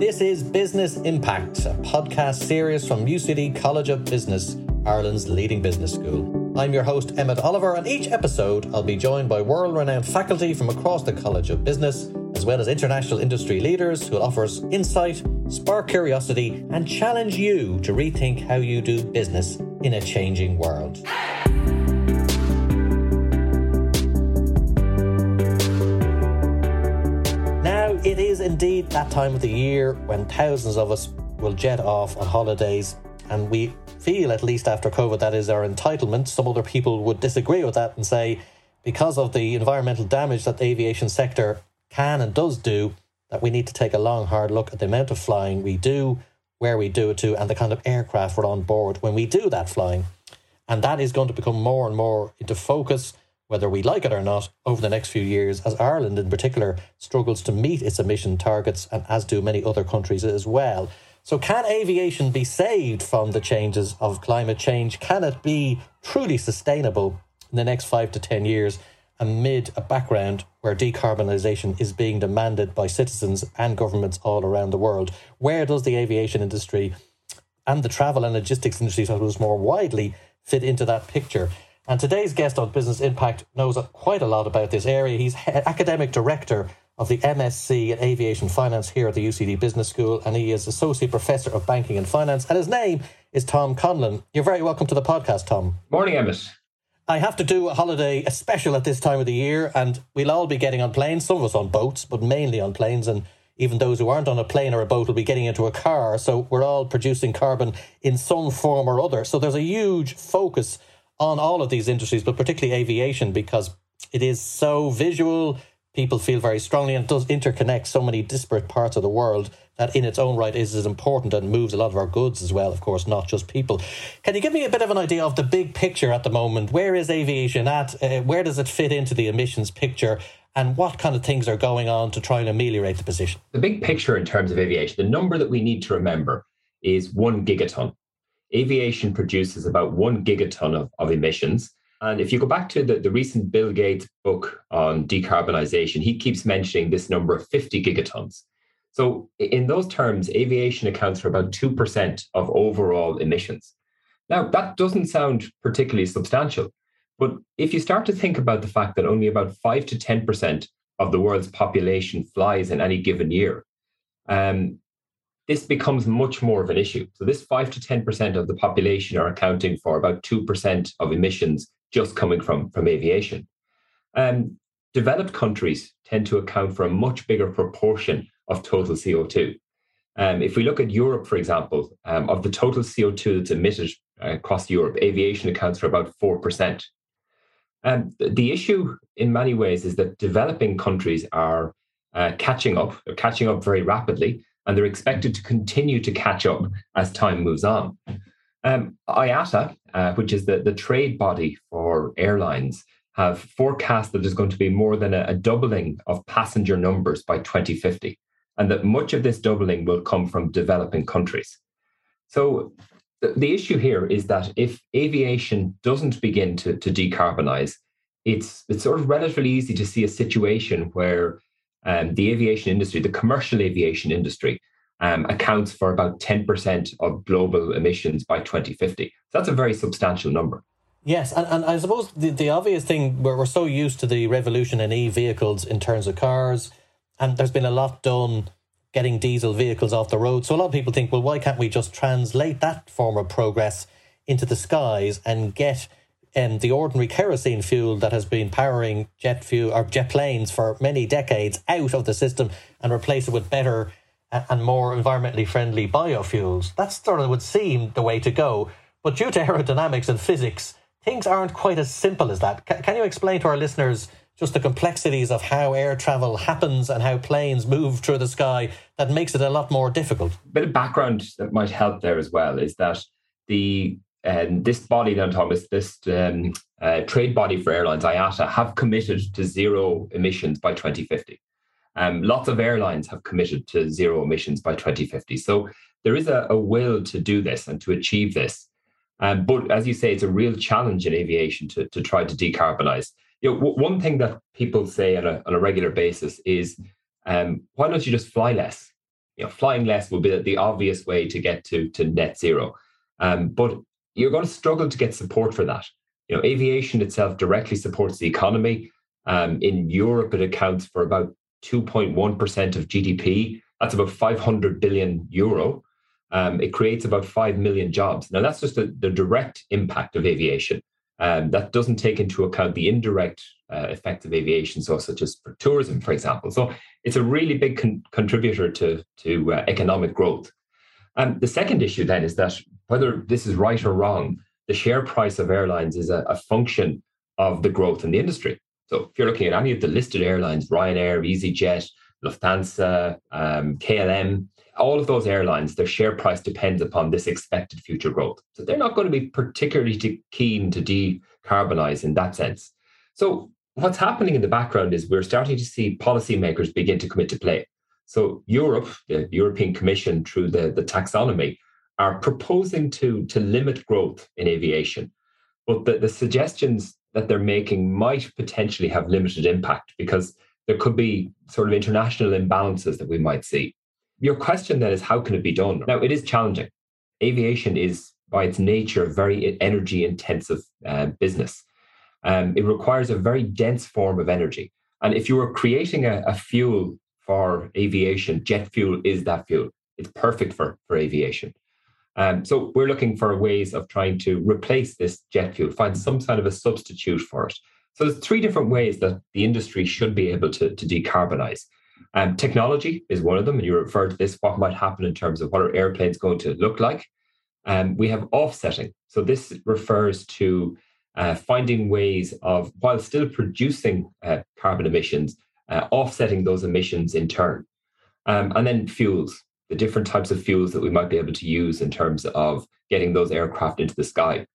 This is Business Impact, a podcast series from UCD College of Business, Ireland's leading business school. I'm your host, Emmett Oliver, and each episode I'll be joined by world renowned faculty from across the College of Business, as well as international industry leaders who'll offer us insight, spark curiosity, and challenge you to rethink how you do business in a changing world. It is indeed that time of the year when thousands of us will jet off on holidays, and we feel, at least after COVID, that is our entitlement. Some other people would disagree with that and say, because of the environmental damage that the aviation sector can and does do, that we need to take a long, hard look at the amount of flying we do, where we do it to, and the kind of aircraft we're on board when we do that flying. And that is going to become more and more into focus whether we like it or not, over the next few years, as Ireland in particular struggles to meet its emission targets, and as do many other countries as well. So, can aviation be saved from the changes of climate change? Can it be truly sustainable in the next five to 10 years amid a background where decarbonisation is being demanded by citizens and governments all around the world? Where does the aviation industry and the travel and logistics industry, I suppose, more widely fit into that picture? And today's guest on Business Impact knows quite a lot about this area. He's academic director of the MSc in Aviation Finance here at the UCD Business School, and he is Associate Professor of Banking and Finance. And his name is Tom Conlon. You're very welcome to the podcast, Tom. Morning, Emmett. I have to do a holiday, a special at this time of the year, and we'll all be getting on planes, some of us on boats, but mainly on planes. And even those who aren't on a plane or a boat will be getting into a car. So we're all producing carbon in some form or other. So there's a huge focus on all of these industries, but particularly aviation, because it is so visual. People feel very strongly, and does interconnect so many disparate parts of the world that, in its own right, is as important and moves a lot of our goods as well. Of course, not just people. Can you give me a bit of an idea of the big picture at the moment? Where is aviation at? Uh, where does it fit into the emissions picture? and what kind of things are going on to try and ameliorate the position? The big picture in terms of aviation, the number that we need to remember is one gigaton aviation produces about one gigaton of, of emissions. And if you go back to the, the recent Bill Gates book on decarbonization, he keeps mentioning this number of 50 gigatons. So, in those terms, aviation accounts for about 2% of overall emissions. Now, that doesn't sound particularly substantial, but if you start to think about the fact that only about 5 to 10% of the world's population flies in any given year, um, this becomes much more of an issue. So, this 5 to 10% of the population are accounting for about 2% of emissions just coming from, from aviation. Um, developed countries tend to account for a much bigger proportion of total CO2. Um, if we look at Europe, for example, um, of the total CO2 that's emitted uh, across Europe, aviation accounts for about 4%. Um, the issue, in many ways, is that developing countries are uh, catching up, catching up very rapidly, and they're expected to continue to catch up as time moves on. Um, IATA, uh, which is the, the trade body for airlines, have forecast that there's going to be more than a, a doubling of passenger numbers by 2050, and that much of this doubling will come from developing countries. So the, the issue here is that if aviation doesn't begin to, to decarbonize, it's it's sort of relatively easy to see a situation where um, the aviation industry, the commercial aviation industry, um, accounts for about 10% of global emissions by 2050. So that's a very substantial number. Yes, and, and I suppose the, the obvious thing where we're so used to the revolution in e vehicles in terms of cars, and there's been a lot done getting diesel vehicles off the road. So a lot of people think, well, why can't we just translate that form of progress into the skies and get um, the ordinary kerosene fuel that has been powering jet fuel or jet planes for many decades out of the system and replace it with better and more environmentally friendly biofuels. That sort of would seem the way to go. But due to aerodynamics and physics, things aren't quite as simple as that. C- can you explain to our listeners just the complexities of how air travel happens and how planes move through the sky that makes it a lot more difficult? A bit of background that might help there as well is that the and this body then, Thomas, this um, uh, trade body for airlines, IATA, have committed to zero emissions by 2050. Um, lots of airlines have committed to zero emissions by 2050. So there is a, a will to do this and to achieve this. Um, but as you say, it's a real challenge in aviation to, to try to decarbonize. You know, w- one thing that people say on a, on a regular basis is, um, why don't you just fly less? you know, flying less will be the obvious way to get to, to net zero. Um, but you're going to struggle to get support for that. You know, aviation itself directly supports the economy. Um, in Europe, it accounts for about 2.1% of GDP. That's about 500 billion euro. Um, it creates about 5 million jobs. Now, that's just the, the direct impact of aviation. Um, that doesn't take into account the indirect uh, effects of aviation, so such as for tourism, for example. So it's a really big con- contributor to, to uh, economic growth. And the second issue then is that whether this is right or wrong, the share price of airlines is a, a function of the growth in the industry. So if you're looking at any of the listed airlines, Ryanair, EasyJet, Lufthansa, um, KLM, all of those airlines, their share price depends upon this expected future growth. So they're not going to be particularly keen to decarbonize in that sense. So what's happening in the background is we're starting to see policymakers begin to commit to play. So Europe, the European Commission, through the, the taxonomy, are proposing to, to limit growth in aviation. But the, the suggestions that they're making might potentially have limited impact because there could be sort of international imbalances that we might see. Your question then is how can it be done? Now, it is challenging. Aviation is, by its nature, a very energy intensive uh, business. Um, it requires a very dense form of energy. And if you were creating a, a fuel for aviation, jet fuel is that fuel. It's perfect for, for aviation. Um, so we're looking for ways of trying to replace this jet fuel, find some kind of a substitute for it. So there's three different ways that the industry should be able to, to decarbonize. Um, technology is one of them, and you referred to this, what might happen in terms of what are airplanes going to look like. Um, we have offsetting. So this refers to uh, finding ways of, while still producing uh, carbon emissions, uh, offsetting those emissions in turn. Um, and then fuels, the different types of fuels that we might be able to use in terms of getting those aircraft into the sky.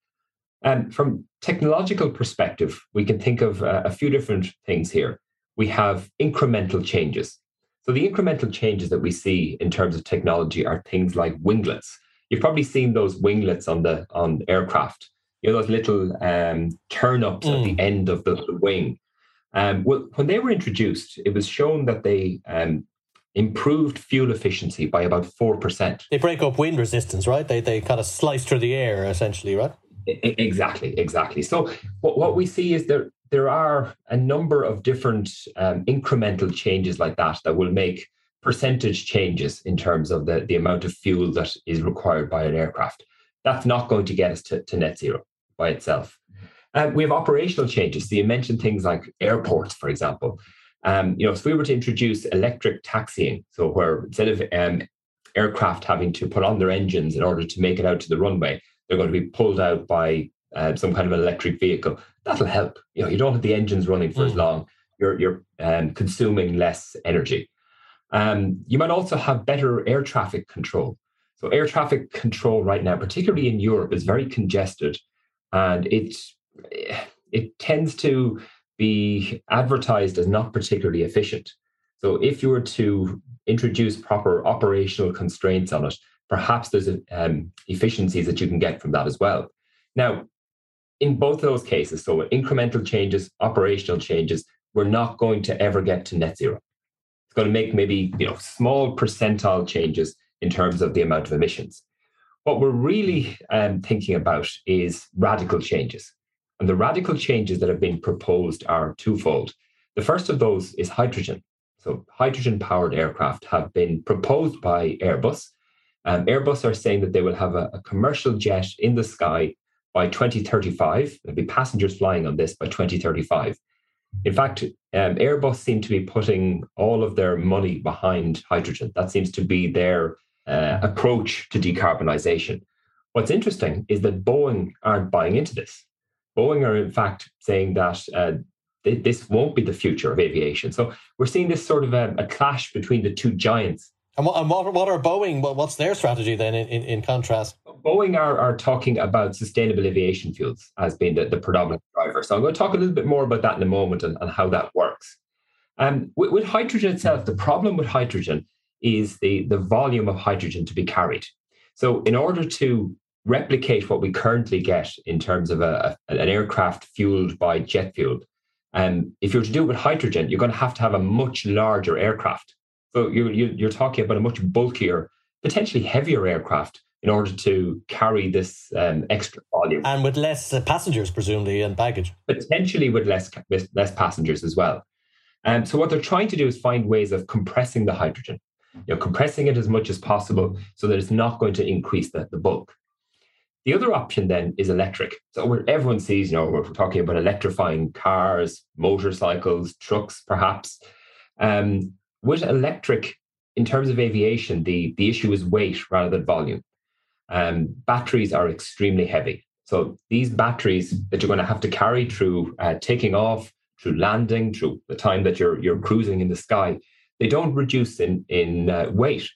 And from technological perspective, we can think of uh, a few different things here. We have incremental changes. So the incremental changes that we see in terms of technology are things like winglets. You've probably seen those winglets on the on aircraft. You know those little um, turn ups mm. at the mm. end of the, the wing. Um, well, when they were introduced, it was shown that they um, improved fuel efficiency by about four percent. They break up wind resistance, right? They they kind of slice through the air, essentially, right? Exactly, exactly. So what, what we see is there there are a number of different um, incremental changes like that that will make percentage changes in terms of the, the amount of fuel that is required by an aircraft. That's not going to get us to, to net zero by itself. Um, we have operational changes. So you mentioned things like airports, for example. Um, you know, if we were to introduce electric taxiing, so where instead of um, aircraft having to put on their engines in order to make it out to the runway, they're going to be pulled out by uh, some kind of an electric vehicle. That'll help. You know, you don't have the engines running for mm. as long. You're you're um, consuming less energy. Um, you might also have better air traffic control. So air traffic control right now, particularly in Europe, is very congested, and it it tends to be advertised as not particularly efficient. So if you were to introduce proper operational constraints on it, perhaps there's um, efficiencies that you can get from that as well. Now, in both those cases, so incremental changes, operational changes, we're not going to ever get to net zero. It's going to make maybe you know small percentile changes in terms of the amount of emissions. What we're really um, thinking about is radical changes. And the radical changes that have been proposed are twofold. The first of those is hydrogen. So, hydrogen powered aircraft have been proposed by Airbus. Um, Airbus are saying that they will have a, a commercial jet in the sky by 2035. There'll be passengers flying on this by 2035. In fact, um, Airbus seem to be putting all of their money behind hydrogen. That seems to be their uh, approach to decarbonisation. What's interesting is that Boeing aren't buying into this. Boeing are, in fact, saying that uh, th- this won't be the future of aviation. So we're seeing this sort of a, a clash between the two giants and what, and what, what are Boeing? What's their strategy then in, in, in contrast? Boeing are, are talking about sustainable aviation fuels as being the, the predominant driver. So I'm going to talk a little bit more about that in a moment and, and how that works. Um, with, with hydrogen itself, the problem with hydrogen is the, the volume of hydrogen to be carried. So in order to replicate what we currently get in terms of a, a, an aircraft fueled by jet fuel, um, if you're to do it with hydrogen, you're going to have to have a much larger aircraft. So you're, you're talking about a much bulkier, potentially heavier aircraft in order to carry this um, extra volume. And with less uh, passengers, presumably, and baggage. Potentially with less, with less passengers as well. Um, so what they're trying to do is find ways of compressing the hydrogen, you know, compressing it as much as possible so that it's not going to increase the, the bulk. The other option then is electric. So everyone sees, you know, we're talking about electrifying cars, motorcycles, trucks, perhaps. Um, with electric, in terms of aviation, the, the issue is weight rather than volume. Um, batteries are extremely heavy. So these batteries that you're going to have to carry through uh, taking off, through landing, through the time that you're you're cruising in the sky, they don't reduce in in uh, weight.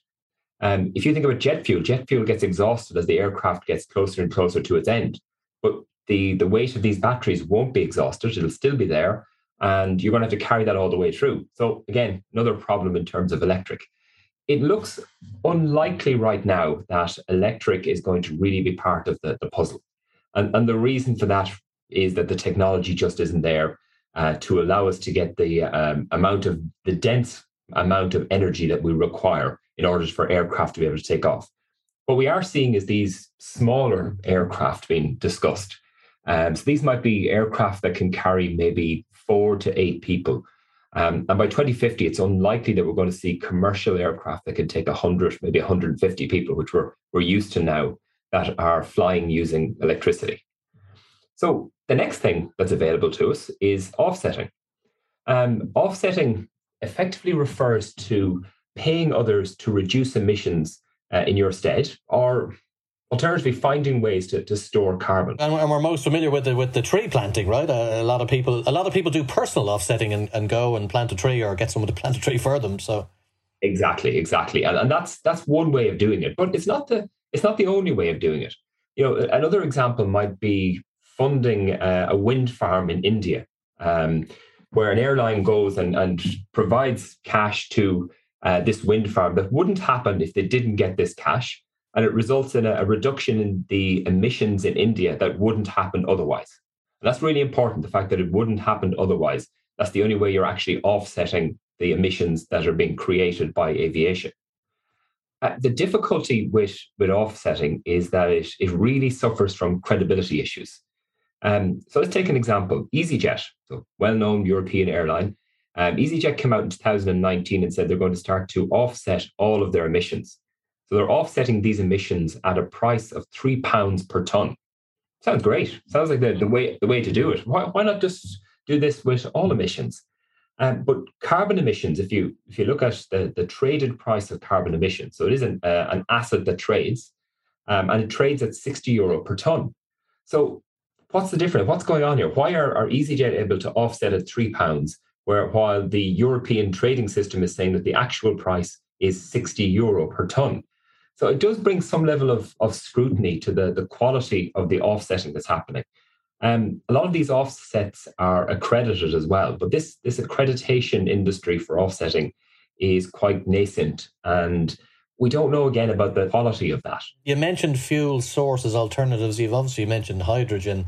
Um, if you think about jet fuel, jet fuel gets exhausted as the aircraft gets closer and closer to its end. But the, the weight of these batteries won't be exhausted, it'll still be there, and you're going to have to carry that all the way through. So, again, another problem in terms of electric. It looks unlikely right now that electric is going to really be part of the, the puzzle. And, and the reason for that is that the technology just isn't there uh, to allow us to get the um, amount of the dense amount of energy that we require in order for aircraft to be able to take off. What we are seeing is these smaller aircraft being discussed. Um, so these might be aircraft that can carry maybe four to eight people. Um, and by 2050, it's unlikely that we're going to see commercial aircraft that can take 100, maybe 150 people, which we're, we're used to now, that are flying using electricity. So the next thing that's available to us is offsetting. Um, offsetting effectively refers to paying others to reduce emissions uh, in your stead, or alternatively finding ways to, to store carbon. And, and we're most familiar with the with the tree planting, right? A, a, lot of people a lot of people do personal offsetting and, and go and plant a tree or get someone to plant a tree for them. So exactly, exactly, and, and that's that's one way of doing it, but it's not the it's not the only way of doing it. You know, another example might be funding uh, a wind farm in India. Um, where an airline goes and, and provides cash to uh, this wind farm that wouldn't happen if they didn't get this cash. And it results in a, a, reduction in the emissions in India that wouldn't happen otherwise. And that's really important the fact that it wouldn't happen otherwise. That's the only way you're actually offsetting the emissions that are being created by aviation. Uh, the difficulty with, with offsetting is that it, it really suffers from credibility issues. Um, so let's take an example EasyJet, so well known European airline. Um, EasyJet came out in 2019 and said they're going to start to offset all of their emissions. So they're offsetting these emissions at a price of three pounds per ton. Sounds great. Sounds like the, the way the way to do it. Why, why not just do this with all emissions? Um, but carbon emissions, if you if you look at the, the traded price of carbon emissions, so it is an, uh, an asset that trades, um, and it trades at 60 euro per ton. So what's the difference? What's going on here? Why are, are EasyJet able to offset at three pounds, where while the European trading system is saying that the actual price is 60 euro per ton? So it does bring some level of, of scrutiny to the, the quality of the offsetting that's happening. Um, a lot of these offsets are accredited as well, but this, this accreditation industry for offsetting is quite nascent and we don't know again about the quality of that. You mentioned fuel sources alternatives. You've obviously mentioned hydrogen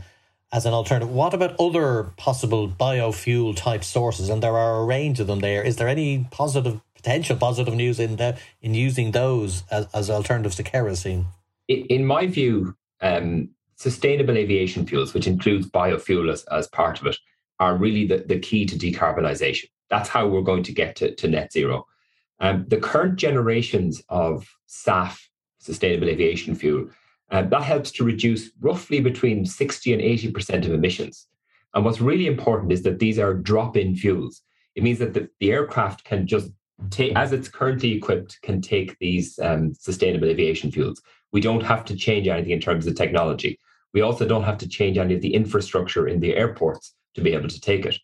as an alternative. What about other possible biofuel type sources? And there are a range of them there. Is there any positive potential positive news in the, in using those as, as alternatives to kerosene? In my view, um, sustainable aviation fuels, which includes biofuel as, as part of it, are really the, the key to decarbonisation. That's how we're going to get to, to net zero. Um, the current generations of SAF, sustainable aviation fuel, uh, that helps to reduce roughly between 60 and 80% of emissions. And what's really important is that these are drop in fuels. It means that the, the aircraft can just take, as it's currently equipped, can take these um, sustainable aviation fuels. We don't have to change anything in terms of technology. We also don't have to change any of the infrastructure in the airports to be able to take it.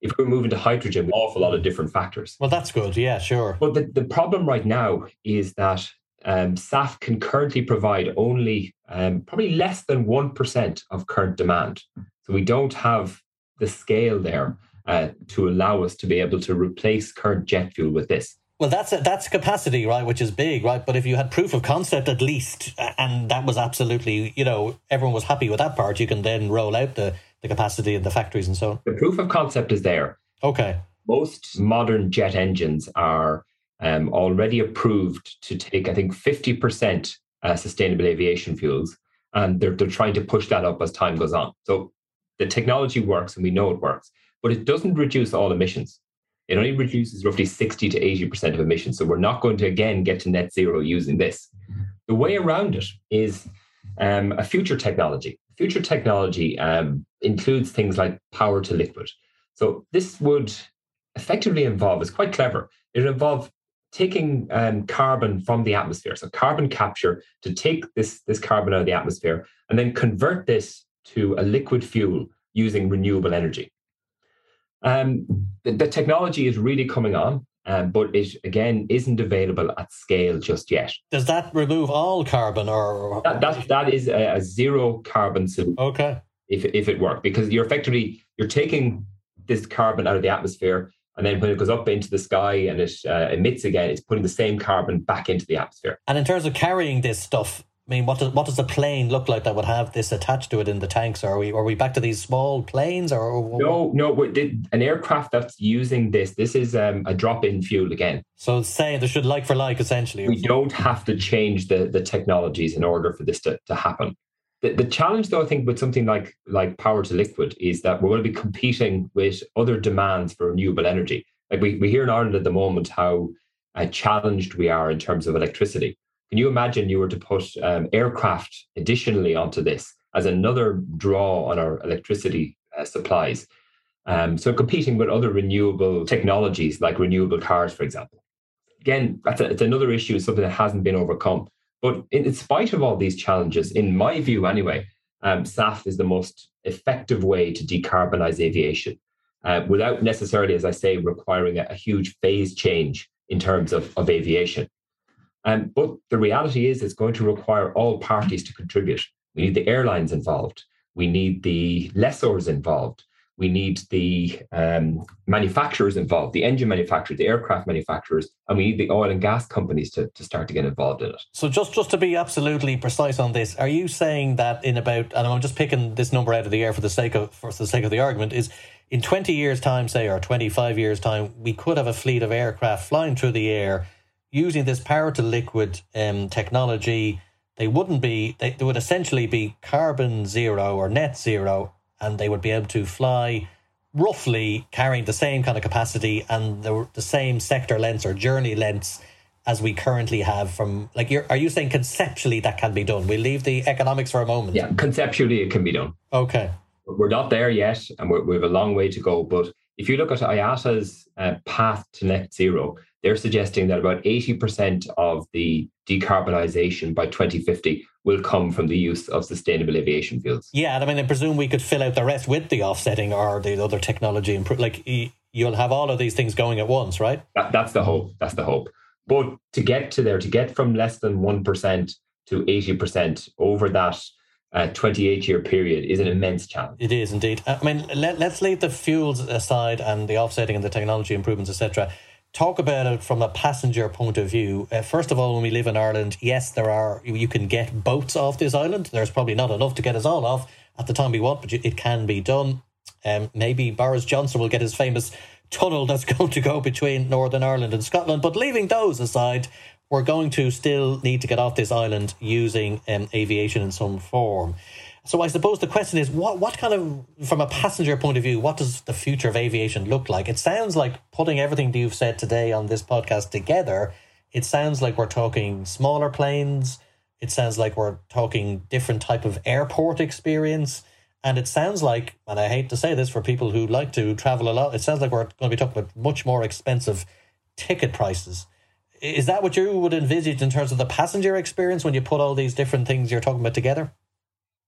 If we're moving to hydrogen, an awful lot of different factors. Well, that's good. Yeah, sure. But the, the problem right now is that um, SAF can currently provide only um, probably less than 1% of current demand. So we don't have the scale there uh, to allow us to be able to replace current jet fuel with this. Well, that's a, that's capacity, right? Which is big, right? But if you had proof of concept at least, and that was absolutely, you know, everyone was happy with that part, you can then roll out the, the capacity in the factories and so on. The proof of concept is there. Okay. Most modern jet engines are um, already approved to take, I think, 50% uh, sustainable aviation fuels. And they're, they're trying to push that up as time goes on. So the technology works and we know it works, but it doesn't reduce all emissions. It only reduces roughly 60 to 80% of emissions. So we're not going to again get to net zero using this. The way around it is um, a future technology. Future technology um, includes things like power to liquid. So this would effectively involve, it's quite clever, it would involve taking um, carbon from the atmosphere. So carbon capture to take this, this carbon out of the atmosphere and then convert this to a liquid fuel using renewable energy. Um, the, the, technology is really coming on, um, but it again isn't available at scale just yet. Does that remove all carbon, or that that, that is a, a zero carbon solution? Okay, if if it worked, because you're effectively you're taking this carbon out of the atmosphere, and then when it goes up into the sky and it uh, emits again, it's putting the same carbon back into the atmosphere. And in terms of carrying this stuff, I mean, what does what does a plane look like that would have this attached to it in the tanks? Are we are we back to these small planes or no? No, an aircraft that's using this. This is um, a drop-in fuel again. So saying they should like for like essentially. We don't have to change the the technologies in order for this to, to happen. The, the challenge, though, I think, with something like like power to liquid is that we're going to be competing with other demands for renewable energy. Like we, we hear in Ireland at the moment how uh, challenged we are in terms of electricity can you imagine you were to put um, aircraft additionally onto this as another draw on our electricity uh, supplies? Um, so competing with other renewable technologies like renewable cars, for example. Again, that's a, it's another issue, something that hasn't been overcome. But in, in spite of all these challenges, in my view anyway, um, SAF is the most effective way to decarbonize aviation uh, without necessarily, as I say, requiring a, a huge phase change in terms of, of aviation. Um, but the reality is, it's going to require all parties to contribute. We need the airlines involved. We need the lessors involved. We need the um, manufacturers involved, the engine manufacturers, the aircraft manufacturers, and we need the oil and gas companies to, to start to get involved in it. So, just, just to be absolutely precise on this, are you saying that in about, and I'm just picking this number out of the air for the sake of for the sake of the argument, is in 20 years' time, say, or 25 years' time, we could have a fleet of aircraft flying through the air using this power to liquid um, technology, they wouldn't be, they, they would essentially be carbon zero or net zero, and they would be able to fly roughly carrying the same kind of capacity and the, the same sector lengths or journey lengths as we currently have from like you're are you saying conceptually that can be done? We'll leave the economics for a moment. Yeah conceptually it can be done. Okay. We're not there yet and we have a long way to go but if you look at IATA's uh, path to net zero they're suggesting that about 80% of the decarbonisation by 2050 will come from the use of sustainable aviation fuels. Yeah, I mean, I presume we could fill out the rest with the offsetting or the other technology. Like you'll have all of these things going at once, right? That, that's the hope. That's the hope. But to get to there, to get from less than 1% to 80% over that uh, 28 year period is an immense challenge. It is indeed. I mean, let, let's leave the fuels aside and the offsetting and the technology improvements, etc talk about it from a passenger point of view. Uh, first of all, when we live in Ireland, yes, there are you can get boats off this island. There's probably not enough to get us all off at the time we want, but it can be done. Um, maybe Boris Johnson will get his famous tunnel that's going to go between Northern Ireland and Scotland. But leaving those aside, we're going to still need to get off this island using um, aviation in some form. So I suppose the question is, what what kind of, from a passenger point of view, what does the future of aviation look like? It sounds like putting everything that you've said today on this podcast together. It sounds like we're talking smaller planes. It sounds like we're talking different type of airport experience. And it sounds like, and I hate to say this for people who like to travel a lot, it sounds like we're going to be talking about much more expensive ticket prices. Is that what you would envisage in terms of the passenger experience when you put all these different things you're talking about together?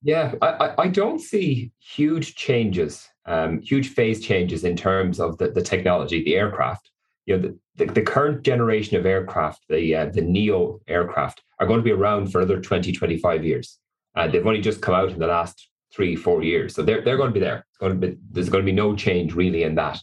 Yeah, I, I don't see huge changes, um, huge phase changes in terms of the, the technology, the aircraft. You know, the, the, the current generation of aircraft, the uh, the neo aircraft, are going to be around for another 20, 25 years. Uh, they've only just come out in the last three, four years. So they're, they're going to be there. Going to be, there's going to be no change really in that.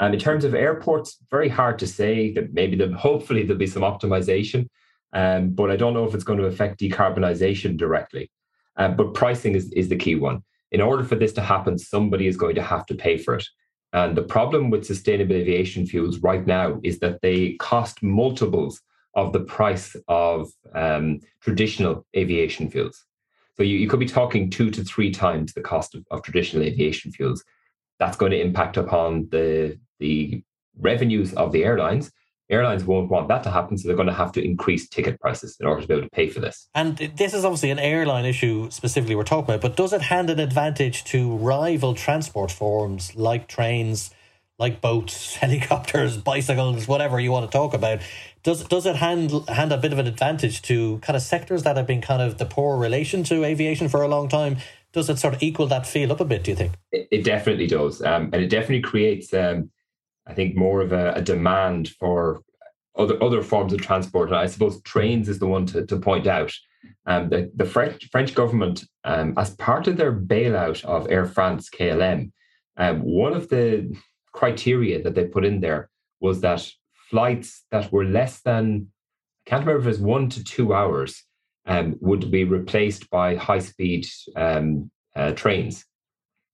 And in terms of airports, very hard to say that maybe the, hopefully there'll be some optimization, um, but I don't know if it's going to affect decarbonisation directly. Uh, but pricing is, is the key one. In order for this to happen, somebody is going to have to pay for it. And the problem with sustainable aviation fuels right now is that they cost multiples of the price of um, traditional aviation fuels. So you, you could be talking two to three times the cost of, of traditional aviation fuels. That's going to impact upon the, the revenues of the airlines airlines won't want that to happen, so they're going to have to increase ticket prices in order to be able to pay for this. And this is obviously an airline issue specifically we're talking about, but does it hand an advantage to rival transport forms like trains, like boats, helicopters, bicycles, whatever you want to talk about? Does does it hand hand a bit of an advantage to kind of sectors that have been kind of the poor relation to aviation for a long time? Does it sort of equal that feel up a bit? Do you think? It, it definitely does, um, and it definitely creates. Um, I think more of a, a, demand for other other forms of transport. And I suppose trains is the one to, to point out. Um, the, the French French government, um, as part of their bailout of Air France KLM, um, one of the criteria that they put in there was that flights that were less than I can't remember if it was one to two hours um, would be replaced by high speed um, uh, trains.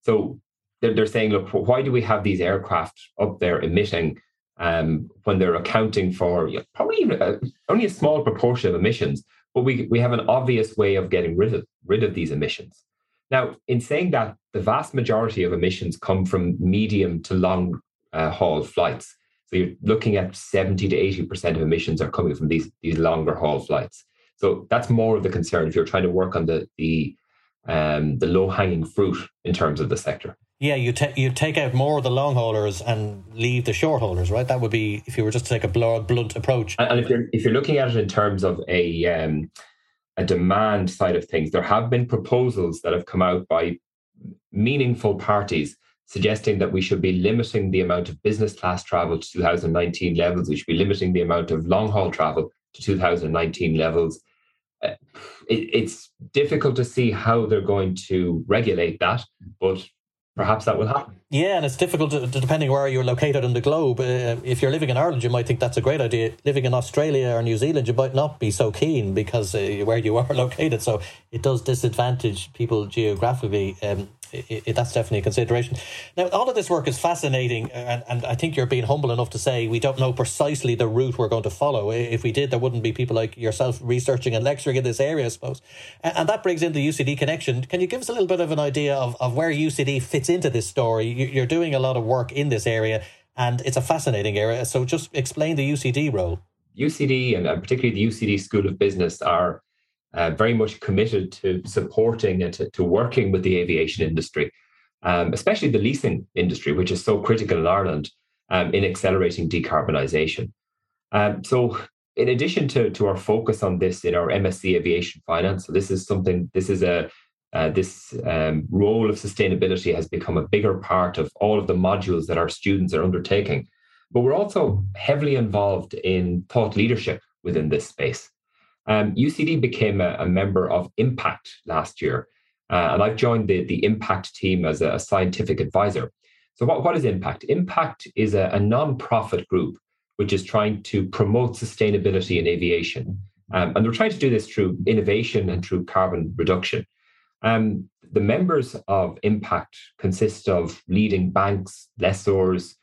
So they're, they're saying, look, why do we have these aircraft up there emitting um, when they're accounting for you know, probably uh, only a small proportion of emissions, but we, we have an obvious way of getting rid of, rid of these emissions. Now, in saying that, the vast majority of emissions come from medium to long uh, haul flights. So you're looking at 70 to 80% of emissions are coming from these, these longer haul flights. So that's more of the concern if you're trying to work on the, the, um, the low hanging fruit in terms of the sector. Yeah, you take you take out more of the long haulers and leave the short haulers, right? That would be if you were just to take a blunt approach. And if you're if you're looking at it in terms of a um, a demand side of things, there have been proposals that have come out by meaningful parties suggesting that we should be limiting the amount of business class travel to 2019 levels. We should be limiting the amount of long haul travel to 2019 levels. It, it's difficult to see how they're going to regulate that, but perhaps that will happen. Yeah, and it's difficult to, depending where you're located on the globe. Uh, if you're living in Ireland, you might think that's a great idea. Living in Australia or New Zealand, you might not be so keen because uh, where you are located. So it does disadvantage people geographically. Um, it, it, that's definitely a consideration. Now, all of this work is fascinating, uh, and, and I think you're being humble enough to say we don't know precisely the route we're going to follow. If we did, there wouldn't be people like yourself researching and lecturing in this area, I suppose. And, and that brings in the UCD connection. Can you give us a little bit of an idea of, of where UCD fits into this story? You're doing a lot of work in this area, and it's a fascinating area. So just explain the UCD role. UCD, and particularly the UCD School of Business, are uh, very much committed to supporting and to, to working with the aviation industry, um, especially the leasing industry, which is so critical in Ireland um, in accelerating decarbonisation. Um, so, in addition to, to our focus on this in our MSc Aviation Finance, so this is something, this is a uh, this um, role of sustainability has become a bigger part of all of the modules that our students are undertaking. But we're also heavily involved in thought leadership within this space. Um, UCD became a, a, member of Impact last year, uh, and I've joined the, the Impact team as a, a, scientific advisor. So, what, what is Impact? Impact is a, a non-profit group which is trying to promote sustainability in aviation. Um, and they're trying to do this through innovation and through carbon reduction. Um, the members of Impact consist of leading banks, lessors,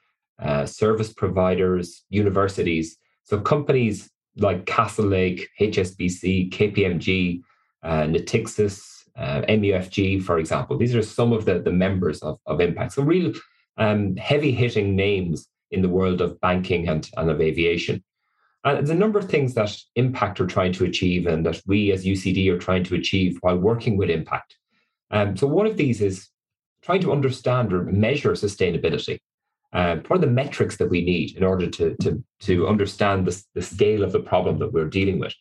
uh, service providers, universities. So companies like Castle Lake, HSBC, KPMG, uh, Natixis, uh, MUFG, for example. These are some of the, the members of, of Impact. So, real um, heavy hitting names in the world of banking and, and of aviation. And there's a number of things that Impact are trying to achieve and that we as UCD are trying to achieve while working with Impact. Um, so, one of these is trying to understand or measure sustainability. Uh, what are the metrics that we need in order to, to, to understand the, the scale of the problem that we're dealing with?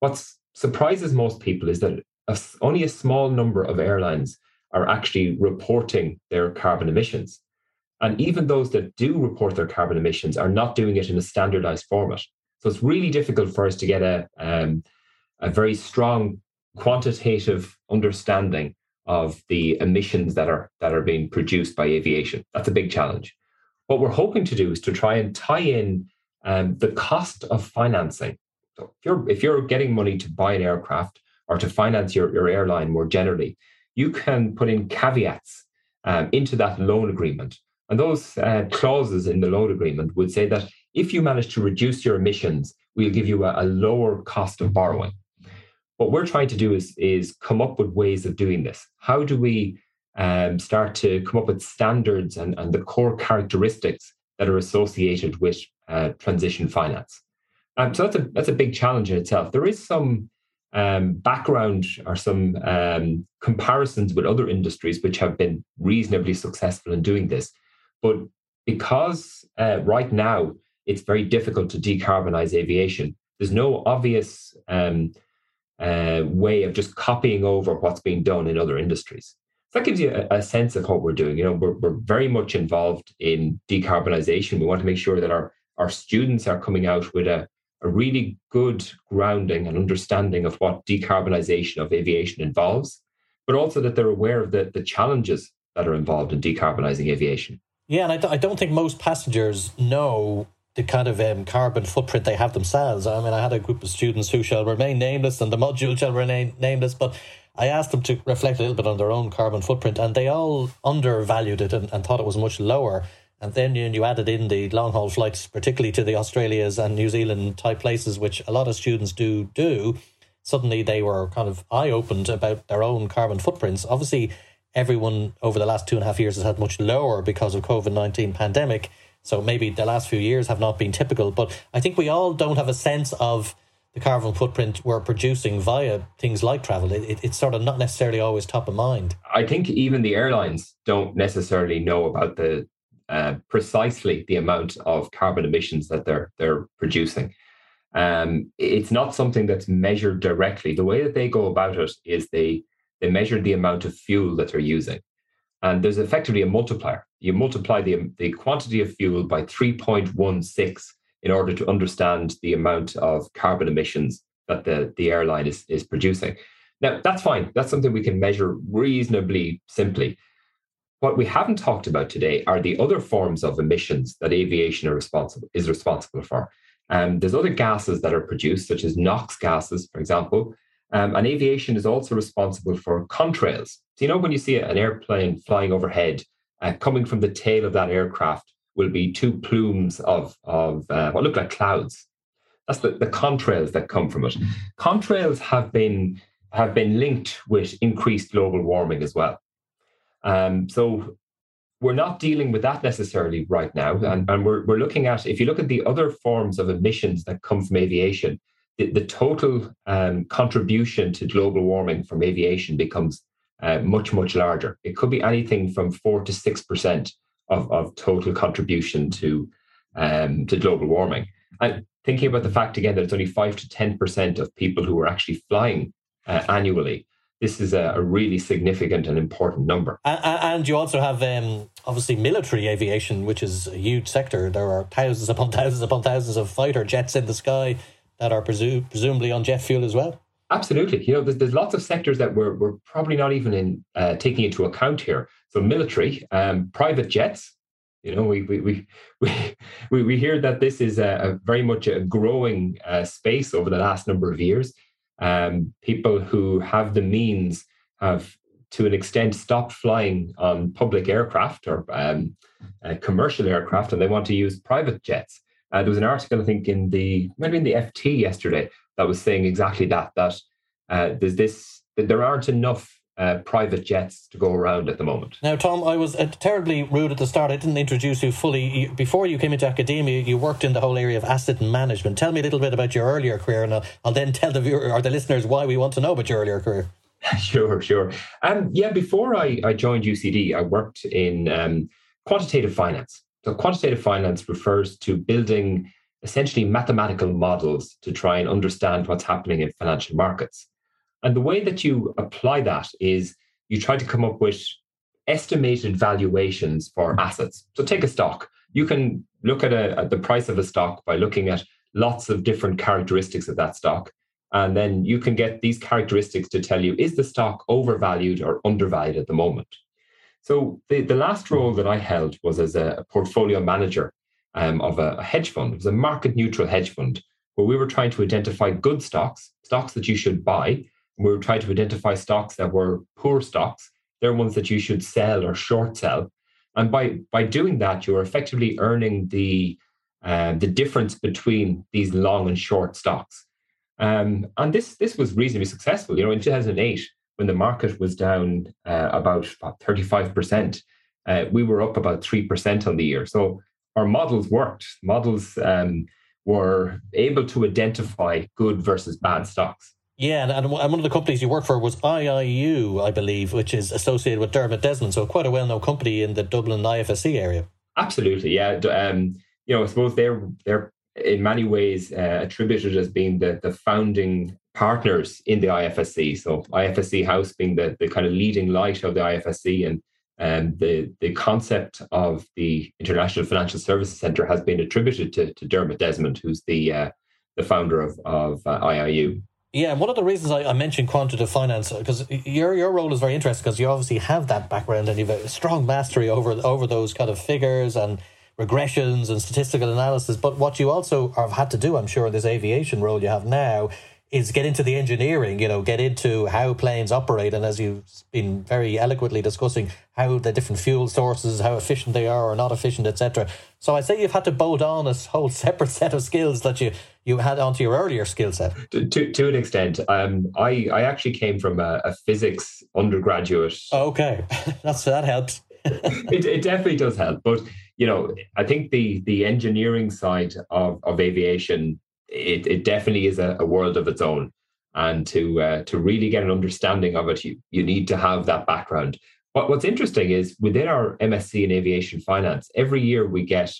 What surprises most people is that a, only a small number of airlines are actually reporting their carbon emissions. And even those that do report their carbon emissions are not doing it in a standardized format. So it's really difficult for us to get a, um, a very strong quantitative understanding of the emissions that are that are being produced by aviation. That's a big challenge. What we're hoping to do is to try and tie in um, the cost of financing. So if you're if you're getting money to buy an aircraft or to finance your, your airline more generally, you can put in caveats um, into that loan agreement And those uh, clauses in the loan agreement would say that if you manage to reduce your emissions, we'll give you a, a lower cost of borrowing. What we're trying to do is, is come up with ways of doing this. How do we um, start to come up with standards and, and the core characteristics that are associated with uh, transition finance? Um, so that's a that's a big challenge in itself. There is some um, background or some um, comparisons with other industries which have been reasonably successful in doing this, but because uh, right now it's very difficult to decarbonize aviation, there's no obvious um, uh, way of just copying over what's being done in other industries. That gives you a, a sense of what we're doing. You know, we're, we're very much involved in decarbonization. We want to make sure that our our students are coming out with a a really good grounding and understanding of what decarbonization of aviation involves, but also that they're aware of the, the challenges that are involved in decarbonizing aviation. Yeah, and I, th- I don't think most passengers know the kind of um, carbon footprint they have themselves. I mean, I had a group of students who shall remain nameless and the module shall remain nameless, but I asked them to reflect a little bit on their own carbon footprint, and they all undervalued it and, and thought it was much lower. And then you, you added in the long haul flights, particularly to the Australias and New Zealand type places, which a lot of students do do. Suddenly they were kind of eye opened about their own carbon footprints. Obviously, everyone over the last two and a half years has had much lower because of COVID 19 pandemic. So maybe the last few years have not been typical. But I think we all don't have a sense of the carbon footprint we're producing via things like travel. It, it, it's sort of not necessarily always top of mind. I think even the airlines don't necessarily know about the uh, precisely the amount of carbon emissions that they're they're producing. Um, it's not something that's measured directly. The way that they go about it is they they measure the amount of fuel that they're using, and there's effectively a multiplier. You multiply the the quantity of fuel by three point one six in order to understand the amount of carbon emissions that the the airline is is producing. Now that's fine. That's something we can measure reasonably simply. What we haven't talked about today are the other forms of emissions that aviation responsible, is responsible for. Um, there's other gases that are produced, such as NOx gases, for example. Um, and aviation is also responsible for contrails. So, you know, when you see an airplane flying overhead, uh, coming from the tail of that aircraft will be two plumes of, of uh, what look like clouds. That's the, the contrails that come from it. Contrails have been have been linked with increased global warming as well. Um, so we're not dealing with that necessarily right now. And, and we're, we're looking at, if you look at the other forms of emissions that come from aviation, the, the total um, contribution to global warming from aviation becomes uh, much, much larger. It could be anything from 4 to 6% of, of total contribution to, um, to global warming. And thinking about the fact again that it's only 5 to 10% of people who are actually flying uh, annually this is a, a, really significant and important number. And, and you also have um, obviously military aviation, which is a huge sector. There are thousands upon thousands upon thousands of fighter jets in the sky that are presu- presumably on jet fuel as well. Absolutely. You know, there's, there's lots of sectors that we're, we're probably not even in uh, taking into account here. So military, um, private jets, you know, we we we we, we hear that this is a, a very much a growing uh, space over the last number of years um, people who have the means have to an extent stopped flying on public aircraft or um, uh, commercial aircraft and they want to use private jets. Uh, there was an article, I think, in the maybe in the FT yesterday that was saying exactly that that uh, there's this that there aren't enough uh, private jets to go around at the moment. Now, Tom, I was uh, terribly rude at the start. I didn't introduce you fully. Before you came into academia, you worked in the whole area of asset management. Tell me a little bit about your earlier career, and I'll, I'll then tell the viewer or the listeners why we want to know about your earlier career. sure, sure. Um, yeah, before I, I joined UCD, I worked in um, quantitative finance. So, quantitative finance refers to building essentially mathematical models to try and understand what's happening in financial markets. And the way that you apply that is you try to come up with estimated valuations for assets. So take a stock. You can look at, a, at the price of a stock by looking at lots of different characteristics of that stock. And then you can get these characteristics to tell you is the stock overvalued or undervalued at the moment? So the, the last role that I held was as a portfolio manager um, of a, a hedge fund. It was a market neutral hedge fund where we were trying to identify good stocks, stocks that you should buy, And we were trying to identify stocks that were poor stocks. They're ones that you should sell or short sell. And by, by doing that, you're effectively earning the, uh, the difference between these long and short stocks. Um, and this, this was reasonably successful. You know, in 2008, when the market was down uh, about, about 35%, uh, we were up about 3% on the year. So our models worked. Models um, were able to identify good versus bad stocks. Yeah, and, and one of the companies you worked for was IIU, I believe, which is associated with Dermot Desmond, so quite a well-known company in the Dublin IFSC area. Absolutely, yeah. Um, you know, I suppose they're they're in many ways uh, attributed as being the the founding partners in the IFSC. So IFSC House being the the kind of leading light of the IFSC, and um, the the concept of the International Financial Services Centre has been attributed to, to Dermot Desmond, who's the uh, the founder of of uh, IIU. Yeah, one of the reasons I, I mentioned quantitative finance because your your role is very interesting because you obviously have that background and you've a strong mastery over over those kind of figures and regressions and statistical analysis. But what you also have had to do, I'm sure, in this aviation role you have now, is get into the engineering, you know, get into how planes operate. And as you've been very eloquently discussing, how the different fuel sources, how efficient they are or not efficient, etc. So I'd say you've had to bolt on a whole separate set of skills that you, you had onto your earlier skill set. To, to, to, an extent. Um, I, I actually came from a, a physics undergraduate. Okay, That's, that helps. it, it definitely does help. But, you know, I think the, the engineering side of, of aviation it, it definitely is a, a world of its own. And to uh, to really get an understanding of it, you, you need to have that background. What, what's interesting is within our MSc in aviation finance, every year we get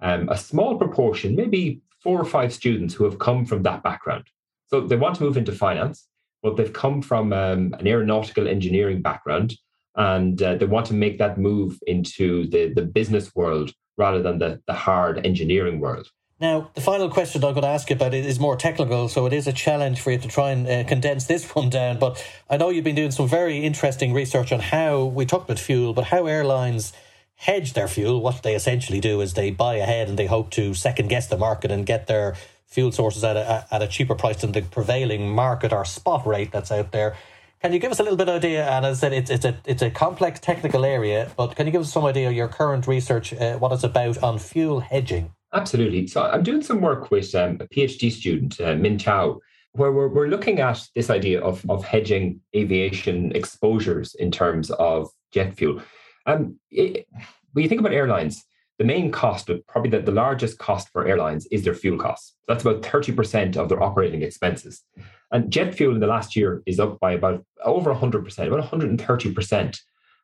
um, a small proportion, maybe four or five students who have come from that background. So they want to move into finance, but they've come from um, an aeronautical engineering background and uh, they want to make that move into the, the business world rather than the, the hard engineering world. Now, the final question I'm going to ask you about is more technical, so it is a challenge for you to try and uh, condense this one down. But I know you've been doing some very interesting research on how we talked about fuel, but how airlines hedge their fuel. What they essentially do is they buy ahead and they hope to second guess the market and get their fuel sources at a, at a cheaper price than the prevailing market or spot rate that's out there. Can you give us a little bit of idea? And as I said, it's, it's a it's a complex technical area, but can you give us some idea of your current research, uh, what it's about on fuel hedging? Absolutely. So I'm doing some work with um, a PhD student, uh, Min Chao, where we're, we're looking at this idea of, of hedging aviation exposures in terms of jet fuel. Um, it, when you think about airlines, the main cost, but probably the, the largest cost for airlines is their fuel costs. That's about 30% of their operating expenses. And jet fuel in the last year is up by about over 100%, about 130%,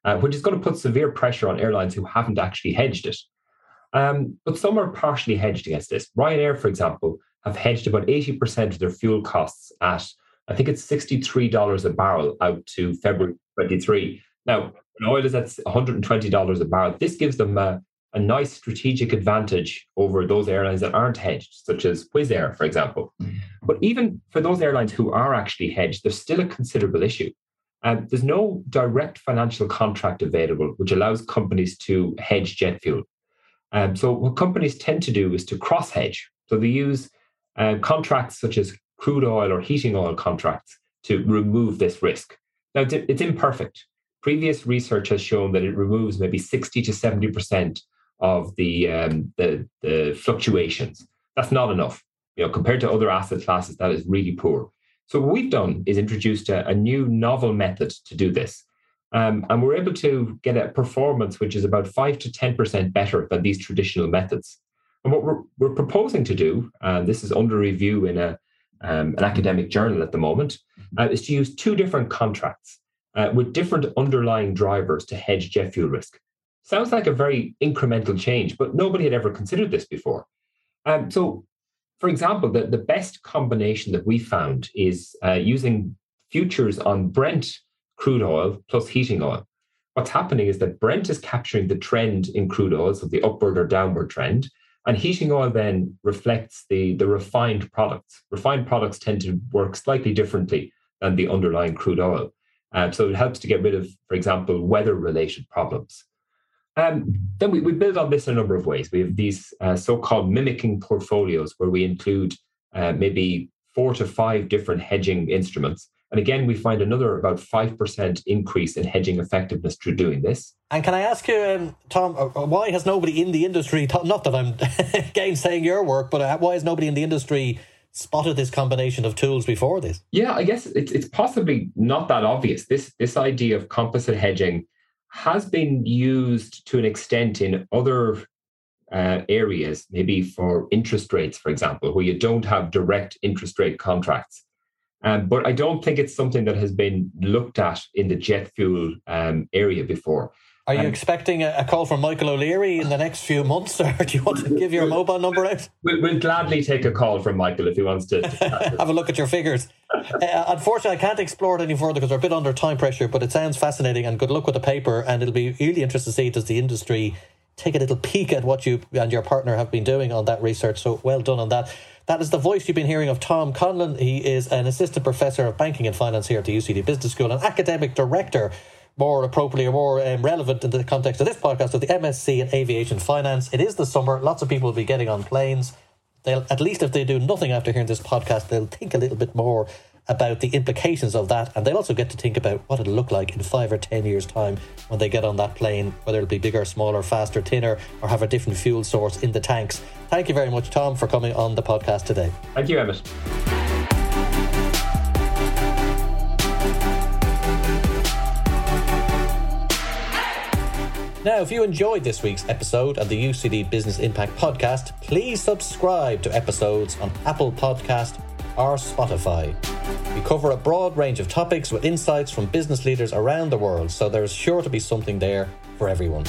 uh, which is going to put severe pressure on airlines who haven't actually hedged it. Um, but some are partially hedged against this. Ryanair, for example, have hedged about 80% of their fuel costs at, I think it's $63 a barrel out to February 23. Now, when oil is at $120 a barrel, this gives them a, a nice strategic advantage over those airlines that aren't hedged, such as Wizz Air, for example. But even for those airlines who are actually hedged, there's still a considerable issue. Um, there's no direct financial contract available which allows companies to hedge jet fuel. Um, so what companies tend to do is to cross hedge. So they use uh, contracts such as crude oil or heating oil contracts to remove this risk. Now it's imperfect. Previous research has shown that it removes maybe 60 to 70 percent of the, um, the the fluctuations. That's not enough. You know, compared to other asset classes, that is really poor. So what we've done is introduced a, a new novel method to do this. Um, and we're able to get a performance which is about 5 to 10% better than these traditional methods. And what we're, we're proposing to do, and this is under review in a, um, an academic journal at the moment, uh, is to use two different contracts uh, with different underlying drivers to hedge jet fuel risk. Sounds like a very incremental change, but nobody had ever considered this before. Um, so, for example, the, the best combination that we found is uh, using futures on Brent crude oil plus heating oil. What's happening is that Brent is capturing the trend in crude oil, so the upward or downward trend, and heating oil then reflects the, the refined products. Refined products tend to work slightly differently than the underlying crude oil. Um, so it helps to get rid of, for example, weather related problems. Um, then we, we build on this in a number of ways. We have these uh, so called mimicking portfolios where we include uh, maybe four to five different hedging instruments And again, we find another about 5% increase in hedging effectiveness through doing this. And can I ask you, um, Tom, uh, uh, why has nobody in the industry, not that I'm gainsaying your work, but uh, why has nobody in the industry spotted this combination of tools before this? Yeah, I guess it's, it's possibly not that obvious. This, this idea of composite hedging has been used to an extent in other uh, areas, maybe for interest rates, for example, where you don't have direct interest rate contracts. Um, but I don't think it's something that has been looked at in the jet fuel um, area before. Are you um, expecting a, call from Michael O'Leary in the next few months, or do you want to give your mobile number out? We'll, we'll gladly take a call from Michael if he wants to. Have a look at your figures. uh, unfortunately, I can't explore it any further because we're a bit under time pressure, but it sounds fascinating and good luck with the paper. And it'll be really interesting to see does the industry take a little peek at what you and your partner have been doing on that research. So well done on that. That is the voice you've been hearing of Tom Conlon. He is an assistant professor of banking and finance here at the UCD Business School, an academic director, more appropriately or more um, relevant in the context of this podcast, of the MSc in Aviation Finance. It is the summer. Lots of people will be getting on planes. They'll, at least if they do nothing after hearing this podcast, they'll think a little bit more about the implications of that, and they'll also get to think about what it'll look like in five or ten years' time when they get on that plane, whether it'll be bigger, smaller, faster, thinner, or have a different fuel source in the tanks. Thank you very much, Tom, for coming on the podcast today. Thank you, Emmett. Now, if you enjoyed this week's episode of the UCD Business Impact Podcast, please subscribe to episodes on Apple Podcast or Spotify. We cover a broad range of topics with insights from business leaders around the world, so there's sure to be something there for everyone.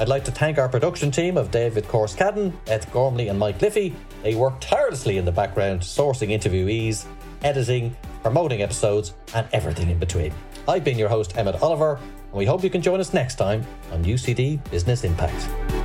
I'd like to thank our production team of David Corskadden, Ed Gormley, and Mike Liffey. They work tirelessly in the background, sourcing interviewees, editing, promoting episodes, and everything in between. I've been your host, Emmett Oliver, and we hope you can join us next time on UCD Business Impact.